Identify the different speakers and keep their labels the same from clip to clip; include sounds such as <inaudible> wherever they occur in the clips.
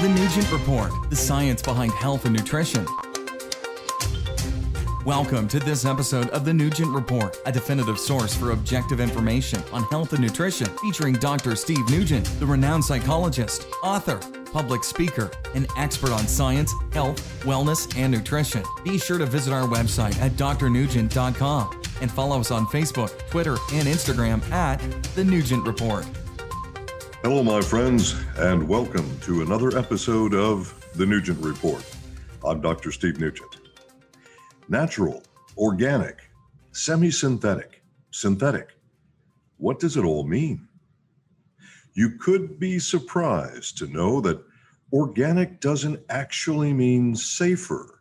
Speaker 1: The Nugent Report, the science behind health and nutrition. Welcome to this episode of The Nugent Report, a definitive source for objective information on health and nutrition, featuring Dr. Steve Nugent, the renowned psychologist, author, public speaker, and expert on science, health, wellness, and nutrition. Be sure to visit our website at drnugent.com and follow us on Facebook, Twitter, and Instagram at The Nugent Report.
Speaker 2: Hello, my friends, and welcome to another episode of The Nugent Report. I'm Dr. Steve Nugent. Natural, organic, semi synthetic, synthetic. What does it all mean? You could be surprised to know that organic doesn't actually mean safer,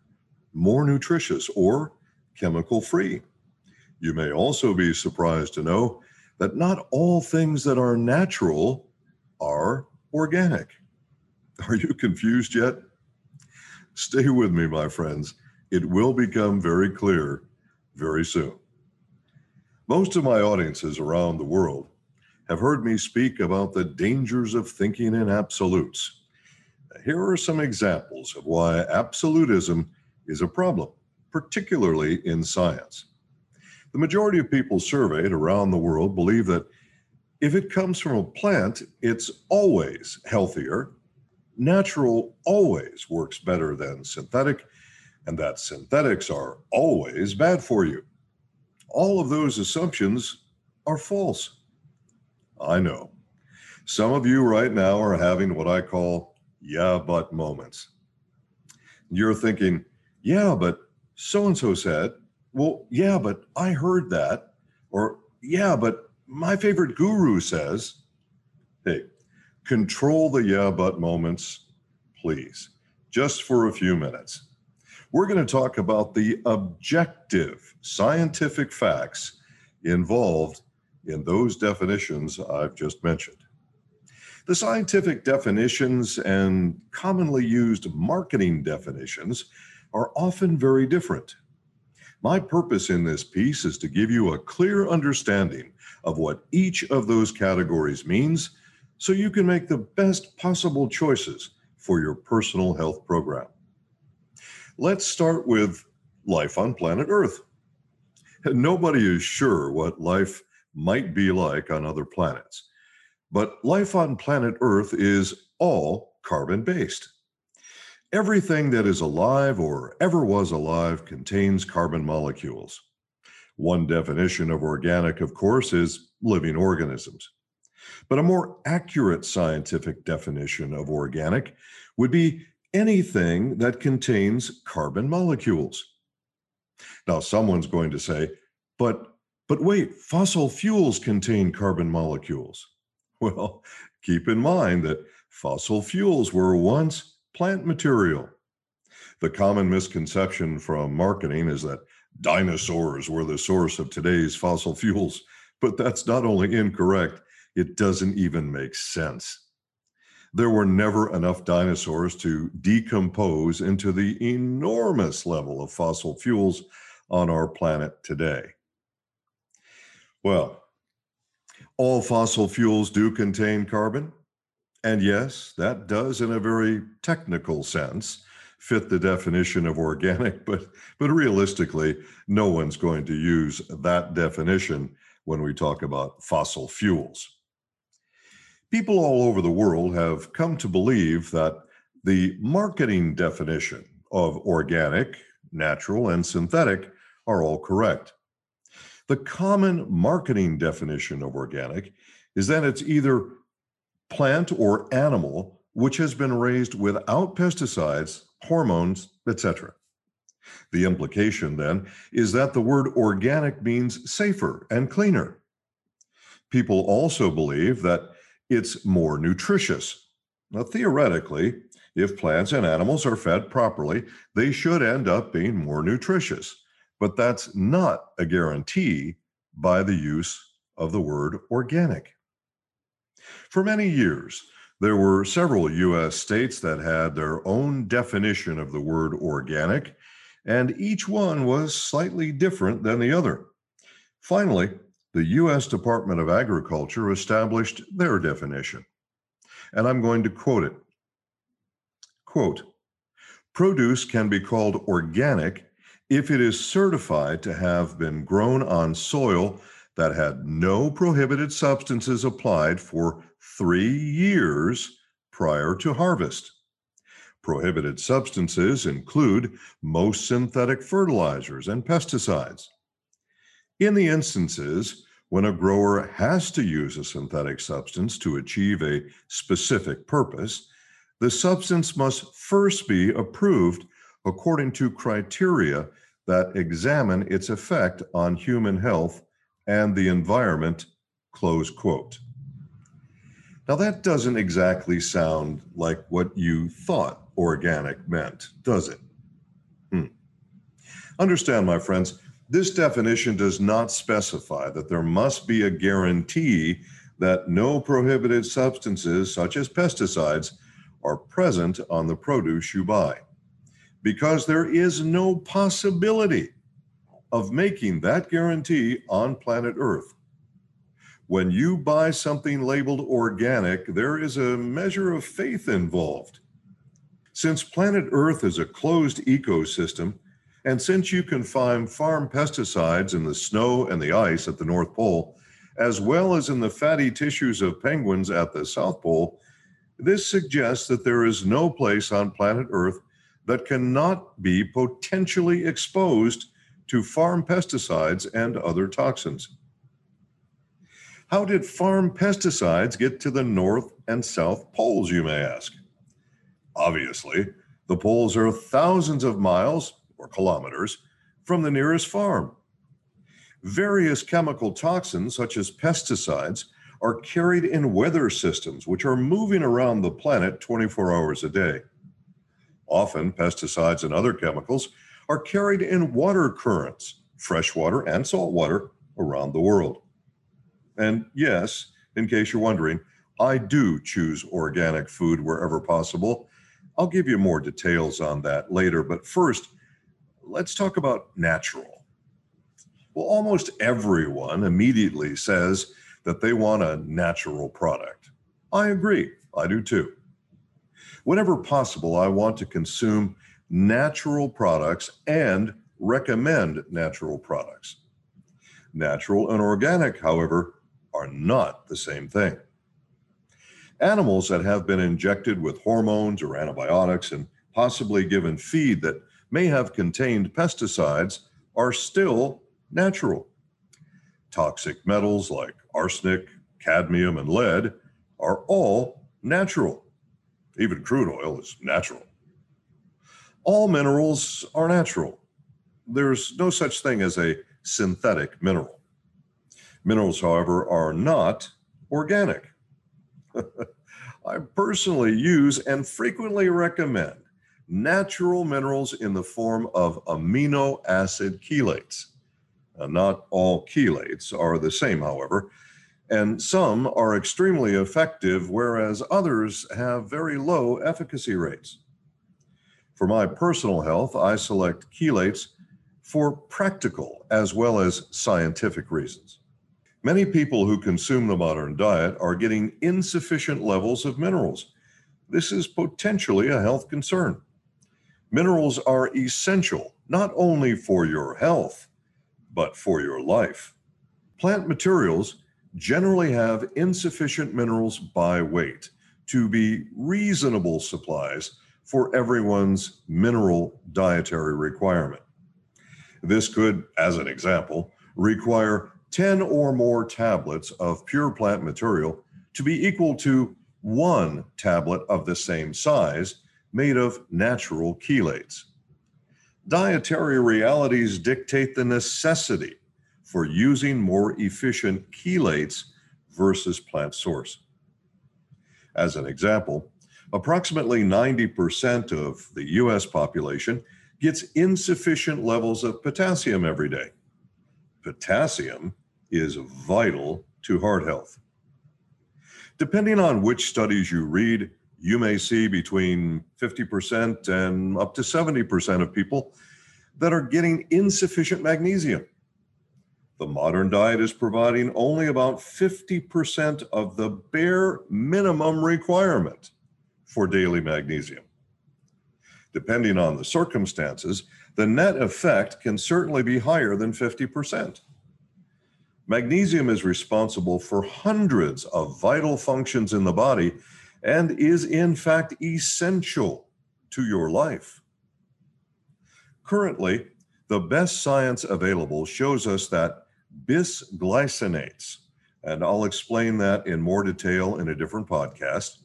Speaker 2: more nutritious, or chemical free. You may also be surprised to know that not all things that are natural are organic. Are you confused yet? Stay with me, my friends. It will become very clear very soon. Most of my audiences around the world have heard me speak about the dangers of thinking in absolutes. Here are some examples of why absolutism is a problem, particularly in science. The majority of people surveyed around the world believe that if it comes from a plant, it's always healthier. Natural always works better than synthetic, and that synthetics are always bad for you. All of those assumptions are false. I know. Some of you right now are having what I call yeah, but moments. You're thinking, yeah, but so and so said, well, yeah, but I heard that. Or, yeah, but my favorite guru says, hey, control the yeah, but moments, please, just for a few minutes. We're going to talk about the objective scientific facts involved in those definitions I've just mentioned. The scientific definitions and commonly used marketing definitions are often very different. My purpose in this piece is to give you a clear understanding of what each of those categories means so you can make the best possible choices for your personal health program. Let's start with life on planet Earth. Nobody is sure what life might be like on other planets, but life on planet Earth is all carbon based. Everything that is alive or ever was alive contains carbon molecules. One definition of organic, of course, is living organisms. But a more accurate scientific definition of organic would be anything that contains carbon molecules. Now, someone's going to say, but, but wait, fossil fuels contain carbon molecules. <laughs> Well, keep in mind that fossil fuels were once plant material. The common misconception from marketing is that dinosaurs were the source of today's fossil fuels, but that's not only incorrect, it doesn't even make sense. There were never enough dinosaurs to decompose into the enormous level of fossil fuels on our planet today. Well, all fossil fuels do contain carbon. And yes, that does, in a very technical sense, fit the definition of organic, <laughs> but, but realistically, no one's going to use that definition when we talk about fossil fuels. People all over the world have come to believe that the marketing definition of organic, natural, and synthetic are all correct. The common marketing definition of organic is that it's either plant or animal which has been raised without pesticides hormones, etc. The implication then is that the word organic means safer and cleaner. People also believe that it's more nutritious. Now, theoretically, if plants and animals are fed properly, they should end up being more nutritious. But that's not a guarantee by the use of the word organic. For many years, there were several US states that had their own definition of the word organic, and each one was slightly different than the other. Finally, the US Department of Agriculture established their definition. And I'm going to quote it Quote Produce can be called organic if it is certified to have been grown on soil that had no prohibited substances applied for three years prior to harvest. Prohibited substances include most synthetic fertilizers and pesticides. In the instances when a grower has to use a synthetic substance to achieve a specific purpose, the substance must first be approved according to criteria that examine its effect on human health and the environment. Close quote. Now, that doesn't exactly sound like what you thought organic meant, does it? Hmm. Understand, my friends, this definition does not specify that there must be a guarantee that no prohibited substances, such as pesticides, are present on the produce you buy, because there is no possibility of making that guarantee on planet Earth. When you buy something labeled organic, there is a measure of faith involved. Since planet Earth is a closed ecosystem, and since you can find farm pesticides in the snow and the ice at the North Pole, as well as in the fatty tissues of penguins at the South Pole, this suggests that there is no place on planet Earth that cannot be potentially exposed to farm pesticides and other toxins. How did farm pesticides get to the North and South Poles, you may ask? Obviously, the poles are thousands of miles or kilometers from the nearest farm. Various chemical toxins, such as pesticides, are carried in weather systems which are moving around the planet 24 hours a day. Often, pesticides and other chemicals are carried in water currents, freshwater and saltwater, around the world. And yes, in case you're wondering, I do choose organic food wherever possible. I'll give you more details on that later, but first, let's talk about natural. Well, almost everyone immediately says that they want a natural product. I agree, I do too. Whenever possible, I want to consume natural products and recommend natural products. Natural and organic, however, are not the same thing. Animals that have been injected with hormones or antibiotics and possibly given feed that may have contained pesticides are still natural. Toxic metals like arsenic, cadmium, and lead are all natural. Even crude oil is natural. All minerals are natural. There's no such thing as a synthetic mineral. Minerals, however, are not organic. <laughs> I personally use and frequently recommend natural minerals in the form of amino acid chelates. Uh, not all chelates are the same, however, and some are extremely effective, whereas others have very low efficacy rates. For my personal health, I select chelates for practical as well as scientific reasons. Many people who consume the modern diet are getting insufficient levels of minerals. This is potentially a health concern. Minerals are essential not only for your health, but for your life. Plant materials generally have insufficient minerals by weight to be reasonable supplies for everyone's mineral dietary requirement. This could, as an example, require 10 or more tablets of pure plant material to be equal to one tablet of the same size made of natural chelates. Dietary realities dictate the necessity for using more efficient chelates versus plant source. As an example, approximately 90% of the US population gets insufficient levels of potassium every day potassium is vital to heart health. Depending on which studies you read, you may see between 50% and up to 70% of people that are getting insufficient magnesium. The modern diet is providing only about 50% of the bare minimum requirement for daily magnesium. Depending on the circumstances, the net effect can certainly be higher than 50%. Magnesium is responsible for hundreds of vital functions in the body and is, in fact, essential to your life. Currently, the best science available shows us that bisglycinates, and I'll explain that in more detail in a different podcast,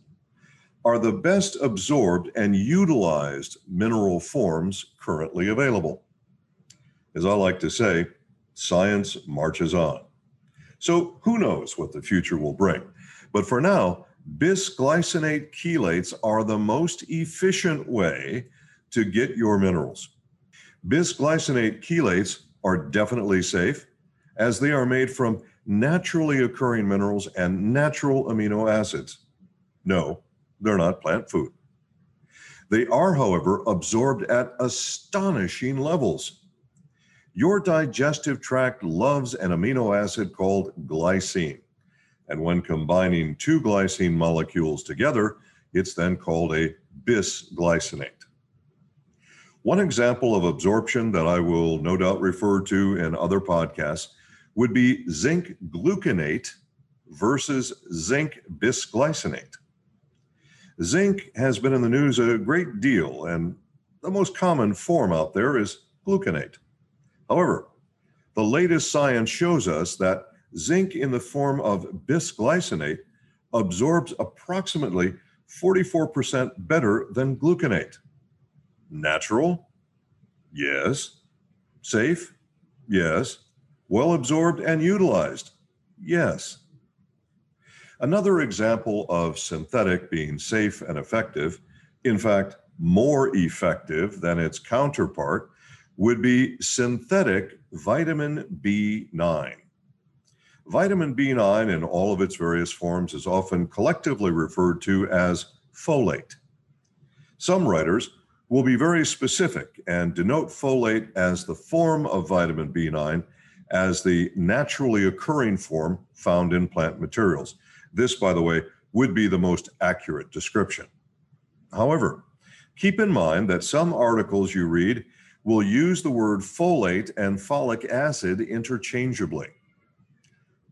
Speaker 2: are the best absorbed and utilized mineral forms currently available. As I like to say, science marches on. So who knows what the future will bring? But for now, bisglycinate chelates are the most efficient way to get your minerals. Bisglycinate chelates are definitely safe as they are made from naturally occurring minerals and natural amino acids. No, they're not plant food. They are, however, absorbed at astonishing levels. Your digestive tract loves an amino acid called glycine. And when combining two glycine molecules together, it's then called a bisglycinate. One example of absorption that I will no doubt refer to in other podcasts would be zinc gluconate versus zinc bisglycinate. Zinc has been in the news a great deal, and the most common form out there is gluconate. However, the latest science shows us that zinc in the form of bisglycinate absorbs approximately 44% better than gluconate. Natural? Yes. Safe? Yes. Well absorbed and utilized? Yes. Another example of synthetic being safe and effective, in fact, more effective than its counterpart, would be synthetic vitamin B9. Vitamin B9 in all of its various forms is often collectively referred to as folate. Some writers will be very specific and denote folate as the form of vitamin B9 as the naturally occurring form found in plant materials. This, by the way, would be the most accurate description. However, keep in mind that some articles you read will use the word folate and folic acid interchangeably.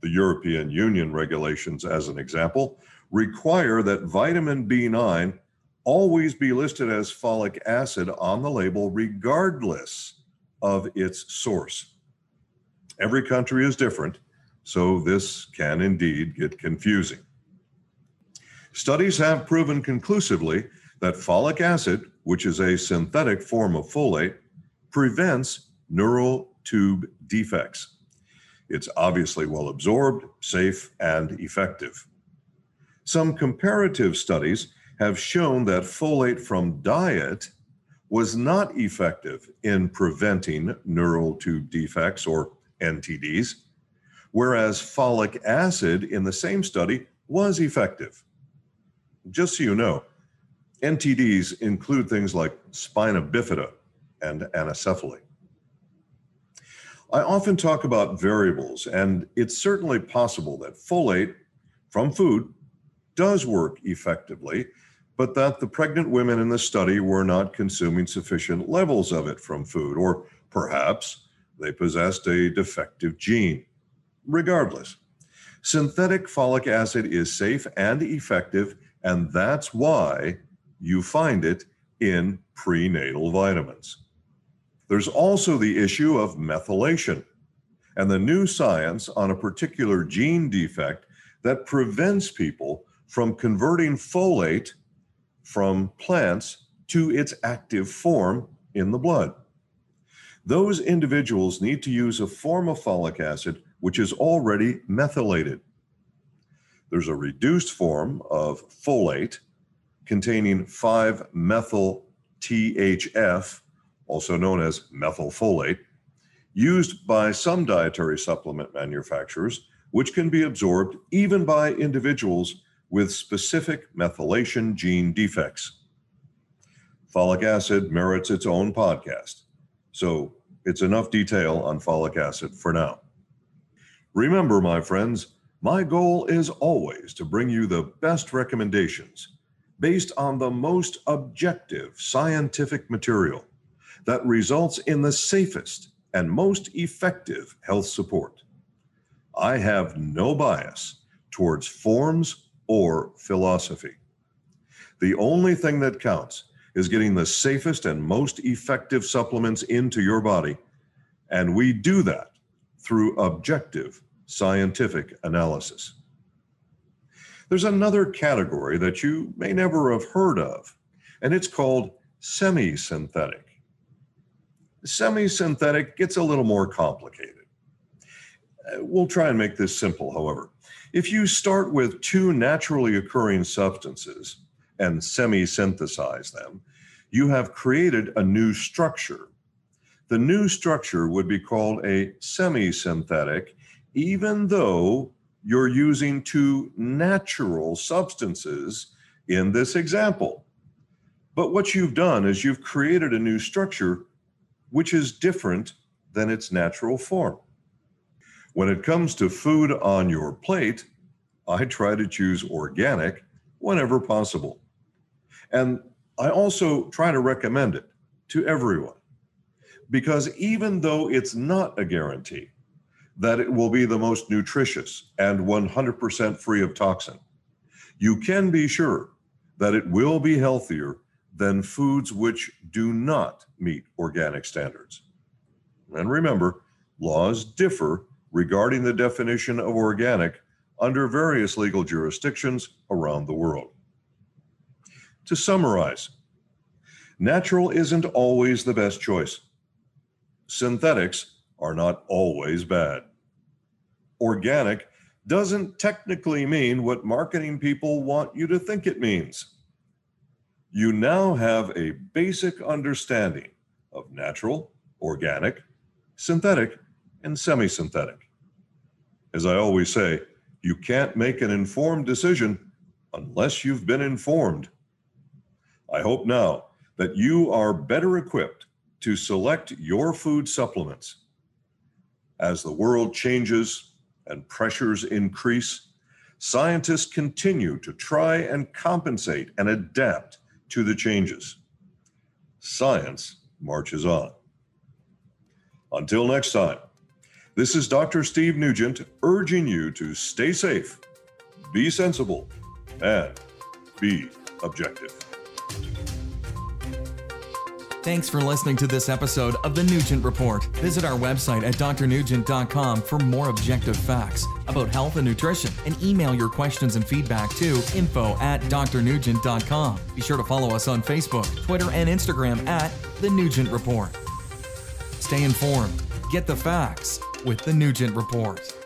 Speaker 2: The European Union regulations, as an example, require that vitamin B9 always be listed as folic acid on the label, regardless of its source. Every country is different, so this can indeed get confusing. Studies have proven conclusively that folic acid, which is a synthetic form of folate, prevents neural tube defects. It's obviously well absorbed, safe, and effective. Some comparative studies have shown that folate from diet was not effective in preventing neural tube defects or NTDs whereas folic acid in the same study was effective. Just so you know, NTDs include things like spina bifida and anencephaly. I often talk about variables, and it's certainly possible that folate from food does work effectively, but that the pregnant women in the study were not consuming sufficient levels of it from food, or perhaps they possessed a defective gene. Regardless, synthetic folic acid is safe and effective, and that's why you find it in prenatal vitamins. There's also the issue of methylation and the new science on a particular gene defect that prevents people from converting folate from plants to its active form in the blood. Those individuals need to use a form of folic acid which is already methylated. There's a reduced form of folate containing 5 methyl THF, also known as methylfolate, used by some dietary supplement manufacturers, which can be absorbed even by individuals with specific methylation gene defects. Folic acid merits its own podcast. So it's enough detail on folic acid for now. Remember, my friends, my goal is always to bring you the best recommendations based on the most objective scientific material that results in the safest and most effective health support. I have no bias towards forms or philosophy. The only thing that counts is getting the safest and most effective supplements into your body, and we do that through objective scientific analysis. There's another category that you may never have heard of, and it's called semi synthetic. Semi synthetic gets a little more complicated. Uh, we'll try and make this simple, however. If you start with two naturally occurring substances and semi synthesize them, you have created a new structure. The new structure would be called a semi synthetic, even though you're using two natural substances in this example. But what you've done is you've created a new structure which is different than its natural form. When it comes to food on your plate, I try to choose organic whenever possible. And I also try to recommend it to everyone because even though it's not a guarantee that it will be the most nutritious and 100% free of toxin, you can be sure that it will be healthier than foods which do not meet organic standards. And remember, laws differ regarding the definition of organic under various legal jurisdictions around the world. To summarize, natural isn't always the best choice. Synthetics are not always bad. Organic doesn't technically mean what marketing people want you to think it means you now have a basic understanding of natural, organic, synthetic, and semi synthetic. As I always say, you can't make an informed decision unless you've been informed. I hope now that you are better equipped to select your food supplements. As the world changes and pressures increase, scientists continue to try and compensate and adapt to the changes. Science marches on. Until next time, this is Dr. Steve Nugent urging you to stay safe, be sensible, and be objective.
Speaker 1: Thanks for listening to this episode of The Nugent Report. Visit our website at drnugent.com for more objective facts about health and nutrition and email your questions and feedback to info at drnugent.com. Be sure to follow us on Facebook, Twitter, and Instagram at The Nugent Report. Stay informed, get the facts with The Nugent Report.